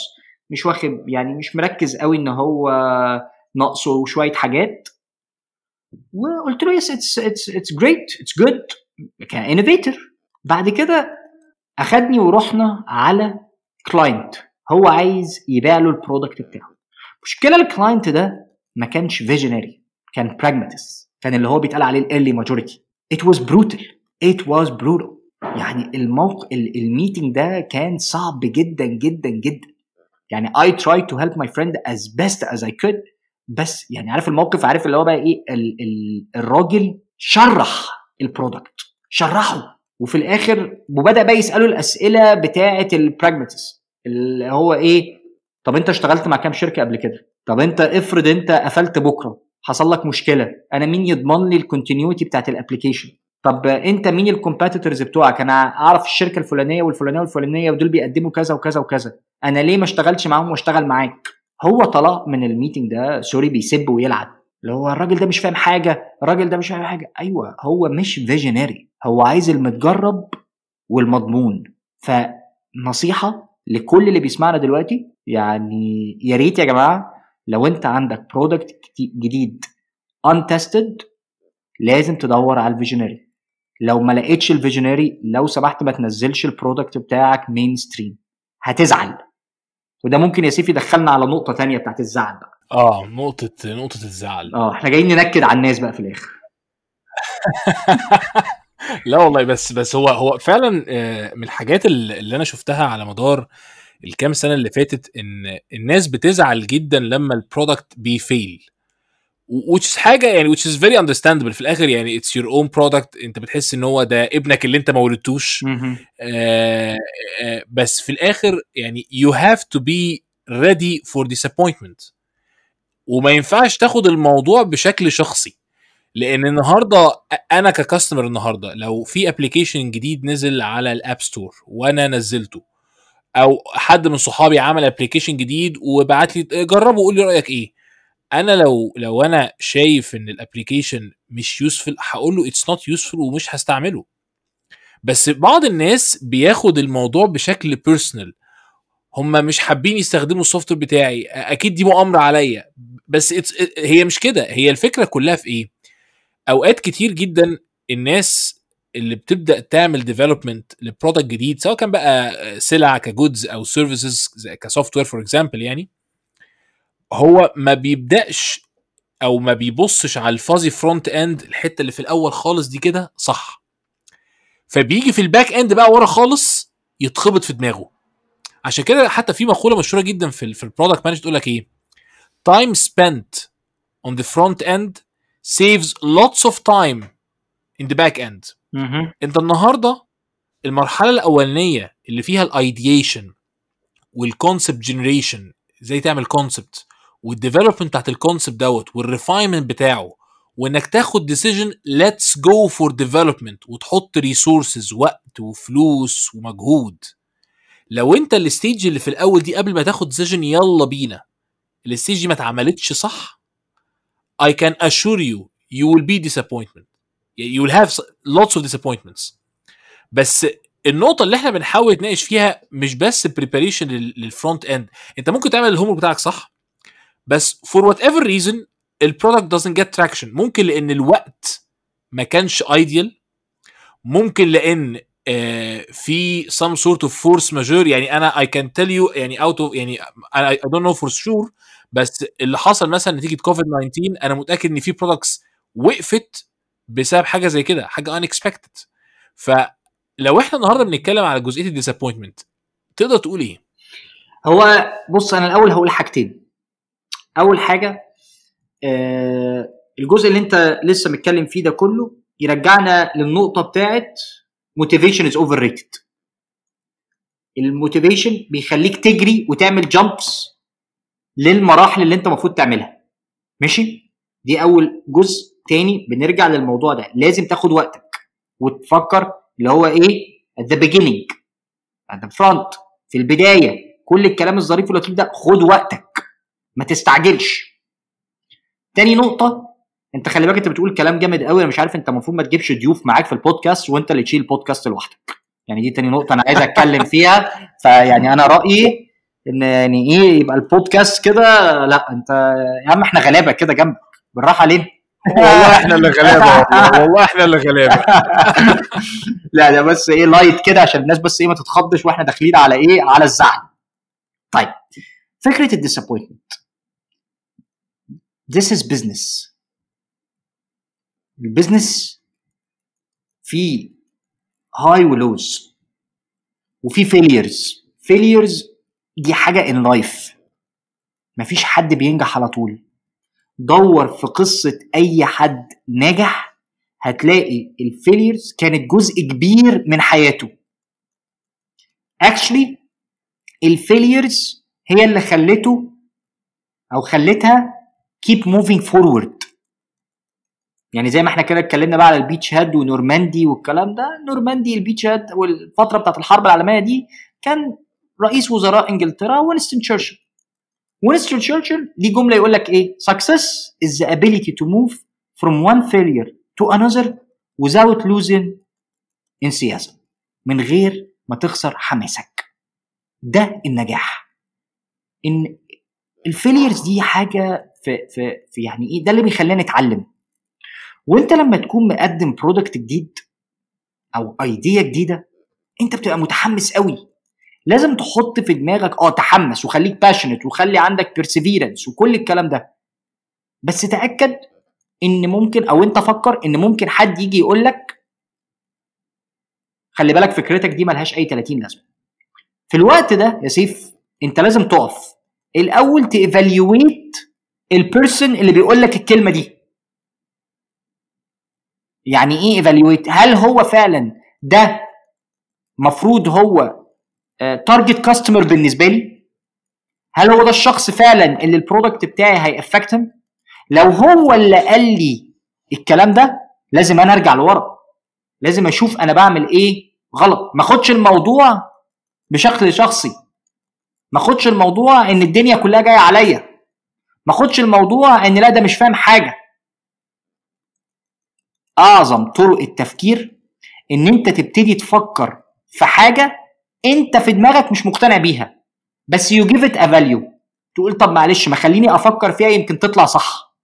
مش واخد يعني مش مركز قوي إن هو ناقصه شوية حاجات. وقلت له yes it's it's it's great it's good كان innovator بعد كده أخدني ورحنا على client هو عايز يبيع له ال product بتاعه. مشكلة ال client ده ما كانش visionary كان pragmatist كان اللي هو بيتقال عليه ال early majority it was brutal it was brutal يعني الموقع ال meeting ده كان صعب جدا جدا جدا. يعني I tried to help my friend as best as I could. بس يعني عارف الموقف؟ عارف اللي هو بقى إيه؟ ال ال الراجل شرح ال product شرحه. وفي الآخر وبدأ بقى يسأله الأسئلة بتاعة ال pragmatist اللي هو إيه طب أنت اشتغلت مع كام شركة قبل كده؟ طب أنت افرض أنت قفلت بكرة حصل لك مشكلة أنا مين يضمن لي ال continuity بتاعت ال application طب أنت مين ال competitors بتوعك؟ أنا أعرف الشركة الفلانية والفلانية والفلانية ودول بيقدموا كذا وكذا وكذا أنا ليه ما اشتغلتش معاهم واشتغل معاك؟ هو طلع من ال meeting ده sorry بيسب ويلعن اللي هو الراجل ده مش فاهم حاجة الراجل ده مش فاهم حاجة أيوه هو مش visionary هو عايز المتجرب والمضمون. فنصيحة لكل اللي بيسمعنا دلوقتي يعني يا ريت يا جماعة لو انت عندك product جديد untested لازم تدور على ال visionary لو ما لقيتش ال visionary لو سمحت ما تنزلش ال product بتاعك mainstream هتزعل. وده ممكن يا سيف يدخلنا على نقطة تانية بتاعت الزعل بقى. آه نقطة نقطة الزعل. آه إحنا جايين ننكد على الناس بقى في الآخر. لا والله بس بس هو هو فعلا آه، من الحاجات اللي اللي أنا شفتها على مدار الكام سنة اللي فاتت إن الناس بتزعل جدا لما ال product بي fail which is حاجة يعني which is very understandable. في الآخر يعني it's your own product. أنت بتحس إن هو ده ابنك اللي أنت ما ولدتوش. آه، آه، بس في الآخر يعني you have to be ready for disappointment. وما ينفعش تاخد الموضوع بشكل شخصي. لأن النهارده أنا ك customer النهارده لو في application جديد نزل على ال App Store وأنا نزلته أو حد من صحابي عمل application جديد وبعت لي جربه وقول لي رأيك إيه. أنا لو لو أنا شايف ان ال application مش useful هقول له it's not useful ومش هستعمله. بس بعض الناس بياخد الموضوع بشكل personal هم مش حابين يستخدموا ال soft بتاعي أكيد دي مؤامرة عليا. بس هي مش كده. هي الفكرة كلها في إيه؟ أوقات كتير جدا الناس اللي بتبدأ تعمل development ل product جديد سواء كان بقى سلع ك goods أو services ك software for example يعني هو ما بيبدأش أو ما بيبصش على ال fuzzy front end الحتة اللي في الأول خالص دي كده صح. فبيجي في ال back end بقى ورا خالص يتخبط في دماغه. عشان كده حتى في مقولة مشهورة جدا في في ال product manager تقول لك إيه؟ Time spent on the front end saves lots of time in the back end. انت النهارده المرحلة الأولانية اللي فيها ال ideation وال concept generation إزاي تعمل concept وال development بتاعت ال concept دوت وال refinement بتاعه وإنك تاخد decision let's go for development وتحط resources وقت وفلوس ومجهود. لو انت ال stage اللي في الأول دي قبل ما تاخد decision يلا بينا ال stage دي ما اتعملتش صح I can assure you you will be disappointment you will have lots of disappointments بس النقطة اللي إحنا بنحاول نتناقش فيها مش بس preparation لل front end انت ممكن تعمل ال home بتاعك صح بس for whatever reason ال product doesn't get traction ممكن لأن الوقت ما كانش ideal ممكن لأن آه في some sort of force majeure يعني أنا I can tell you يعني out of يعني I, I don't know for sure بس اللي حصل مثلا نتيجة كوفيد 19 أنا متأكد إن في products وقفت بسبب حاجة زي كده حاجة unexpected. فلو إحنا النهارده بنتكلم على جزئية ال disappointment تقدر تقول إيه؟ هو بص أنا الأول هقول حاجتين. أول حاجة آه الجزء اللي أنت لسه متكلم فيه ده كله يرجعنا للنقطة بتاعت motivation is overrated ال motivation بيخليك تجري وتعمل jumps للمراحل اللي انت المفروض تعملها. ماشي؟ دي أول جزء. تاني بنرجع للموضوع ده. لازم تاخد وقتك وتفكر اللي هو إيه؟ at the beginning. at the front. في البداية. كل الكلام الظريف واللطيف ده خد وقتك. ما تستعجلش. تاني نقطة. انت خلي بالك انت بتقول كلام جامد قوي. أنا مش عارف انت المفروض ما تجيبش ضيوف معاك في البودكاست وانت اللي تشيل البودكاست لوحدك. يعني دي تاني نقطة أنا عايز أتكلم فيها. فيعني أنا رأيي إن يعني إيه يبقى البودكاست كده لا أنت يا عم إحنا غلابة كده جنبك. بالراحة علينا. والله إحنا اللي غلابة والله إحنا اللي غلابة. لا ده بس إيه light كده عشان الناس بس إيه ما تتخضش وإحنا داخلين على إيه على الزعل. طيب فكرة ال disappointment This is business. ال business فيه highs و lows وفي failures failures دي حاجة in life مفيش حد بينجح على طول. دور في قصة أي حد نجح هتلاقي ال failures كانت جزء كبير من حياته. actually ال failures هي اللي خلته أو خلتها keep moving forward. يعني زي ما إحنا كده اتكلمنا بقى على ال beachhead ونورماندي والكلام ده نورماندي ال beachhead والفترة بتاعت الحرب العالمية دي كان رئيس وزراء إنجلترا وينستون تشرشل. وينستون تشرشل ليه جملة يقول لك إيه؟ success is the ability to move from one failure to another without losing enthusiasm من غير ما تخسر حماسك. ده النجاح. إن ال failures دي حاجة في في في يعني إيه؟ ده اللي بيخلينا نتعلم. وأنت لما تكون مقدم product جديد أو idea جديدة أنت بتبقى متحمس قوي. لازم تحط في دماغك آه تحمس وخليك patient وخلي عندك perseverance وكل الكلام ده. بس تأكد إن ممكن أو أنت فكر إن ممكن حد يجي يقول لك خلي بالك فكرتك دي ملهاش أي 30 لازمة. في الوقت ده يا سيف أنت لازم تقف. الأول ت evaluate ال person اللي بيقول لك الكلمة دي. يعني إيه evaluate هل هو فعلا ده مفروض هو target uh, customer بالنسبة لي هل هو ده الشخص فعلا اللي ال product بتاعي هي affect هم لو هو اللي قال لي الكلام ده لازم أنا أرجع لورا. لازم أشوف أنا بعمل إيه غلط. ما أخدش الموضوع بشكل شخصي. ما أخدش الموضوع إن الدنيا كلها جاية عليا. ما أخدش الموضوع إن لا ده مش فاهم حاجة. أعظم طرق التفكير إن أنت تبتدي تفكر في حاجة انت في دماغك مش مقتنع بيها. بس you give it a value تقول طب معلش ما خليني أفكر فيها يمكن تطلع صح.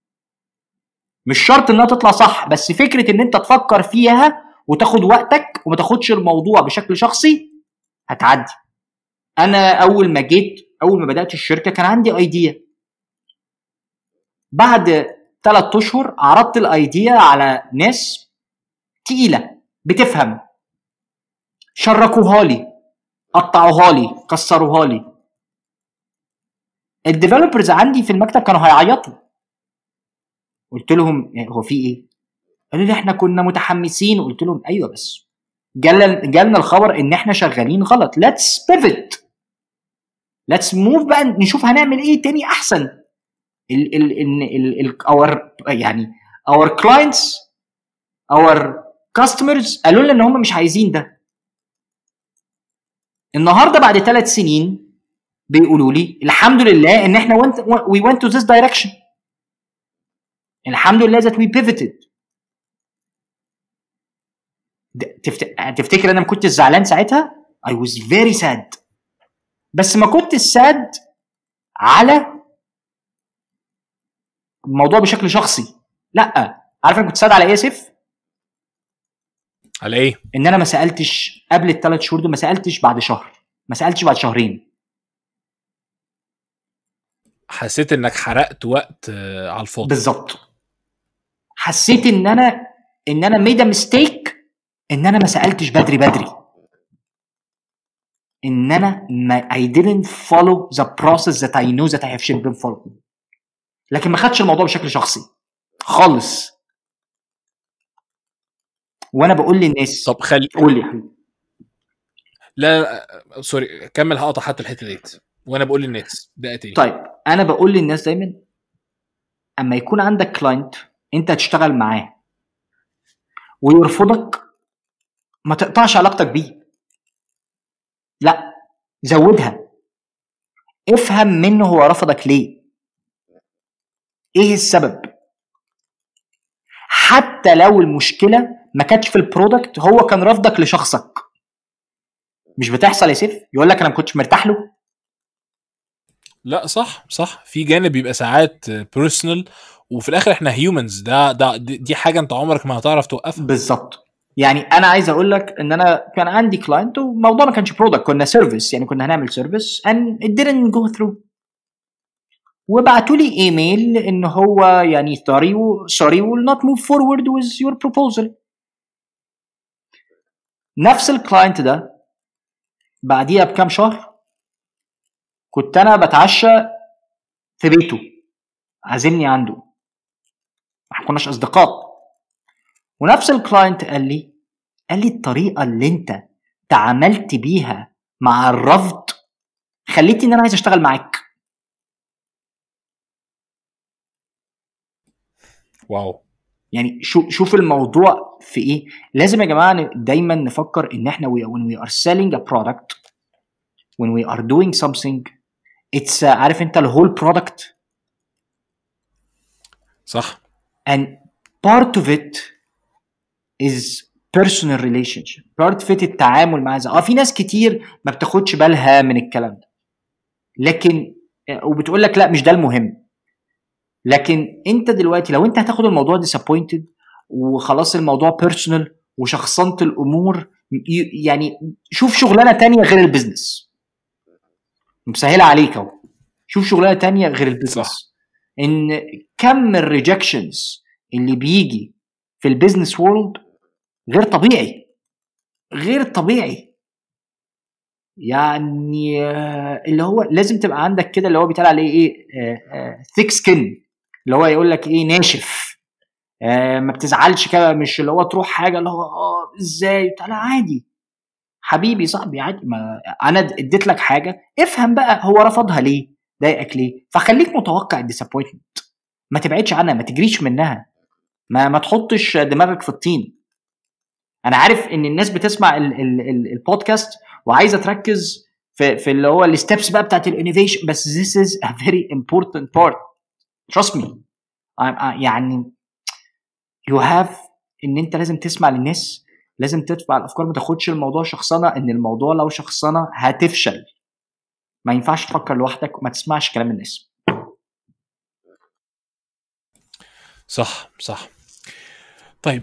مش شرط انها تطلع صح بس فكرة ان انت تفكر فيها وتاخد وقتك وما تاخدش الموضوع بشكل شخصي هتعدي. أنا أول ما جيت أول ما بدأت الشركة كان عندي idea بعد ثلاث أشهر عرضت ال idea على ناس تقيلة بتفهم. شرحوها لي. قطعوها لي كسروها لي. ال developers عندي في المكتب كانوا هيعيطوا. قلت لهم هو في إيه؟ قالوا لي إحنا كنا متحمسين. قلت لهم أيوه بس. جالنا جالنا الخبر إن إحنا شغالين غلط. let's pivot let's move بقى نشوف هنعمل إيه تاني أحسن. ال ال ال ال our يعني our clients our customers قالوا لنا إن هم مش عايزين ده. النهارده بعد ثلاث سنين بيقولوا لي الحمد لله إن إحنا went, we went to this direction. الحمد لله that we pivoted. تفتكر أنا ما كنتش زعلان ساعتها؟ I was very sad. بس ما كنتش ساد على الموضوع بشكل شخصي. لأ. عارف أنا كنت ساد على إيه يا سيف؟ على إيه؟ إن أنا ما سألتش قبل الثلاث شهور دول ما سألتش بعد شهر. ما سألتش بعد شهرين. حسيت إنك حرقت وقت على الفاضي. بالظبط. حسيت إن أنا إن أنا made mistake إن أنا ما سألتش بدري بدري. إن أنا ما I didn't follow the process that I know that I have should been follow لكن ما خدش الموضوع بشكل شخصي. خالص. وأنا بقول للناس. طب خلي قول لي حبيبي. لا sorry كمل هقطع حتى الحتة ديت. وأنا بقول للناس ده تاني. طيب أنا بقول للناس دايما أما يكون عندك client أنت هتشتغل معاه ويرفضك ما تقطعش علاقتك بيه. لا زودها. افهم منه هو رفضك ليه. إيه السبب؟ حتى لو المشكلة ما كانتش في ال product هو كان رفضك لشخصك. مش بتحصل يا سيف؟ يقول لك أنا ما كنتش مرتاح له؟ لا صح صح. في جانب بيبقى ساعات personal وفي الآخر إحنا humans ده ده دي حاجة أنت عمرك ما هتعرف توقفها. بالظبط. يعني أنا عايز أقول لك إن أنا كان عندي client والموضوع ما كانش product كنا service يعني كنا هنعمل service and it didn't go through. وبعتوا لي ايميل إن هو يعني sorry sorry will not move forward with your proposal. نفس ال client ده بعديها بكام شهر كنت أنا بتعشى في بيته. عازمني عنده. ما كناش أصدقاء. ونفس ال client قال لي قال لي الطريقة اللي أنت تعاملت بيها مع الرفض خليتني إن أنا عايز أشتغل معاك. واو. يعني شو شوف الموضوع في إيه. لازم يا جماعة دايما نفكر إن إحنا we, when we are selling a product when we are doing something it's uh, عارف أنت الهول product صح. And part of it is personal relationship. part of it التعامل مع آه في ناس كتير ما بتاخدش بالها من الكلام ده. لكن وبتقول لك لا مش ده المهم. لكن انت دلوقتي لو انت هتاخد الموضوع disappointed وخلاص الموضوع personal وشخصنت الأمور يعني شوف شغلانة تانية غير ال business مسهلة عليك أهو. شوف شغلانة تانية غير ال business إن كم ال rejections اللي بيجي في ال business world غير طبيعي. غير طبيعي. يعني آه، اللي هو لازم تبقى عندك كده اللي هو بيتقال عليه إيه؟ thick skin اللي هو يقول لك إيه ناشف. آه، ما بتزعلش كده مش اللي هو تروح حاجة اللي هو آه إزاي؟ لا عادي. حبيبي صاحبي عادي. ما أنا اديت لك حاجة افهم بقى هو رفضها ليه ضايقك ليه. فخليك متوقع ال disappointment ما تبعدش عنها ما تجريش منها. ما ما تحطش دماغك في الطين. أنا عارف إن الناس بتسمع ال ال ال البودكاست وعايزة تركز في في اللي هو الستبس بقى بتاعت الانوفيشن بس this is a very important part. Trust me. يعني you have إن أنت لازم تسمع للناس لازم تتبع الأفكار ما تاخدش الموضوع شخصنة إن الموضوع لو شخصنة هتفشل. ما ينفعش تفكر لوحدك وما تسمعش كلام الناس. صح صح. طيب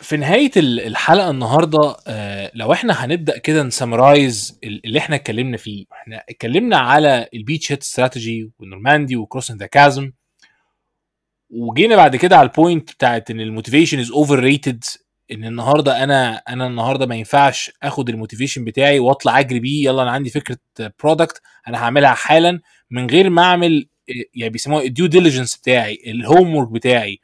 في نهاية الحلقة النهاردة آه، لو إحنا هنبدأ كده ن summarize اللي إحنا اتكلمنا فيه إحنا اتكلمنا على ال beachhead strategy وال Normandy و Crossing the Chasm وجينا بعد كده على ال point بتاعت إن ال motivation is overrated إن النهارده أنا أنا النهارده ما ينفعش آخد ال motivation بتاعي وأطلع أجري بيه يلا أنا عندي فكرة product أنا هعملها حالا من غير ما أعمل يعني بيسموها ال due diligence بتاعي ال homework بتاعي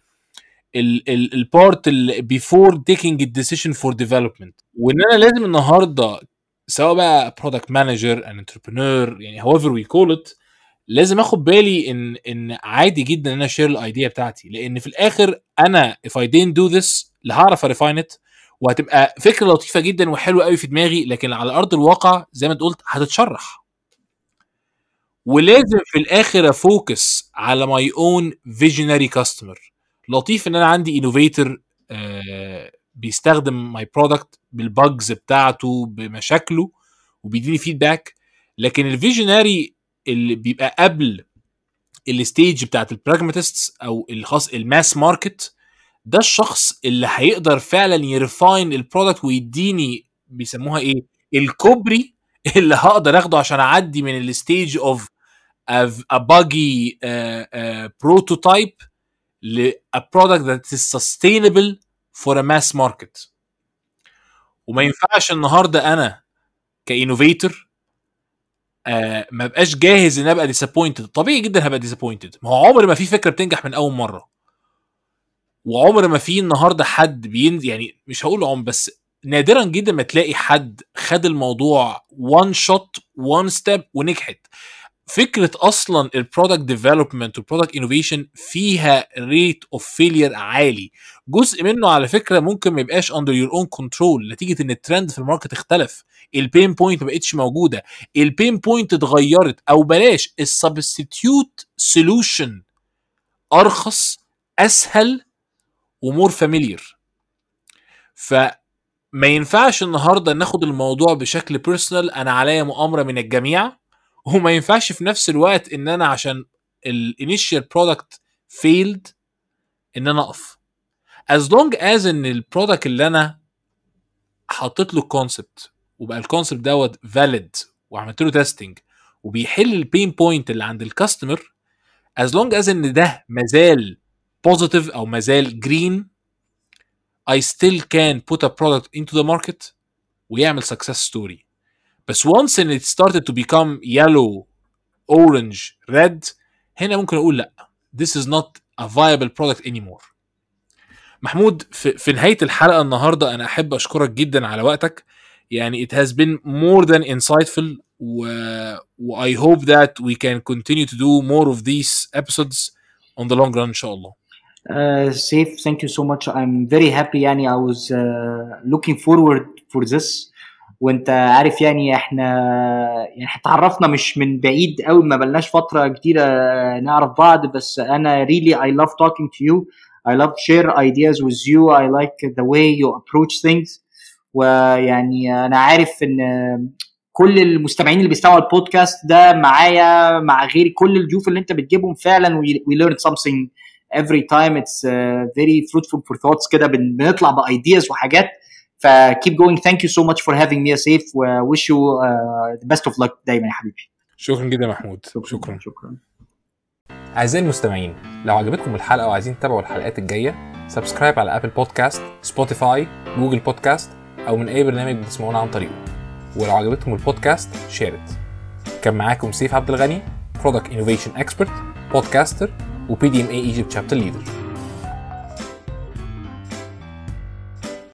ال part before taking ال decision for development وإن أنا لازم النهارده سواء بقى product manager an entrepreneur يعني however we call it لازم آخد بالي إن إن عادي جدا إن أنا ا share ال idea بتاعتي. لأن في الآخر أنا if I didn't do this لا هعرف ا refine it وهتبقى فكرة لطيفة جدا وحلوة قوي في دماغي لكن على أرض الواقع زي ما أنت قلت هتتشرح. ولازم في الآخر أ focus على my own visionary customer لطيف إن أنا عندي innovator آه بيستخدم my product بال bugs بتاعته بمشاكله وبيديني feedback لكن ال visionary اللي بيبقى قبل ال stage بتاعت ال pragmatists أو الخاص ال mass market ده الشخص اللي هيقدر فعلا ي refine ال product ويديني بيسموها إيه؟ الكوبري اللي هقدر آخده عشان أعدي من ال stage of uh, uh, prototype ل a product that is sustainable for a mass market. وما ينفعش النهارده أنا ك innovator آه ما بقاش جاهز إن أبقى disappointed طبيعي جدا هبقى disappointed ما هو عمر ما في فكرة بتنجح من أول مرة. وعمر ما في النهارده حد بين يعني مش هقول عمر بس نادرا جدا ما تلاقي حد خد الموضوع one shot one step ونجحت. فكرة أصلا ال product development وال product innovation فيها rate of failure عالي. جزء منه على فكرة ممكن ما يبقاش under your own control نتيجة إن الترند في ال market اختلف ال pain point ما بقتش موجودة ال pain point اتغيرت أو بلاش ال substitute solution أرخص أسهل و more familiar فما ينفعش النهارده ناخد الموضوع بشكل personal أنا عليا مؤامرة من الجميع وما ينفعش في نفس الوقت إن أنا عشان ال initial product failed إن أنا أقف. as long as ان البرودكت اللي انا حطيت له الكونسبت وبقى الكونسبت دوت فاليد وعملت له تيستنج وبيحل البين بوينت اللي عند الكاستمر as long as ان ده مازال positive او مازال green I still can put a product into the market ويعمل success story بس once and it started to become yellow orange red هنا ممكن اقول لا this is not a viable product anymore محمود في, في نهايه الحلقة النهارده أنا احب اشكرك جدا على وقتك يعني it has been more than insightful و, و I hope that we can continue to do more of these episodes on the long run ان شاء الله Uh, safe thank you so much I'm very happy يعني I was uh, looking forward for this وانت عارف يعني إحنا يعني اتعرفنا مش من بعيد قوي ما بلناش فتره كتيره نعرف بعض بس أنا really I love talking to you I love share ideas with you I like the way you approach things ويعني أنا عارف ان كل المستمعين اللي بيستمعوا البودكاست ده معايا مع غيري كل الضيوف اللي انت بتجيبهم فعلا we, we learn something every time it's uh, very fruitful for thoughts كده بنطلع بايدياز وحاجات ف keep going thank you so much for having me safe و wish you uh, the best of luck دايما يا حبيبي شكرا جدا محمود شكرا شكرا أعزائي المستمعين لو عجبتكم الحلقة وعايزين تتابعوا الحلقات الجاية subscribe على Apple Podcast Spotify Google Podcast أو من أي برنامج بتسمعونا عن طريقه. ولو عجبتكم ال podcast share it كان معاكم سيف عبد الغني product innovation expert podcaster و PDMA Egypt chapter leader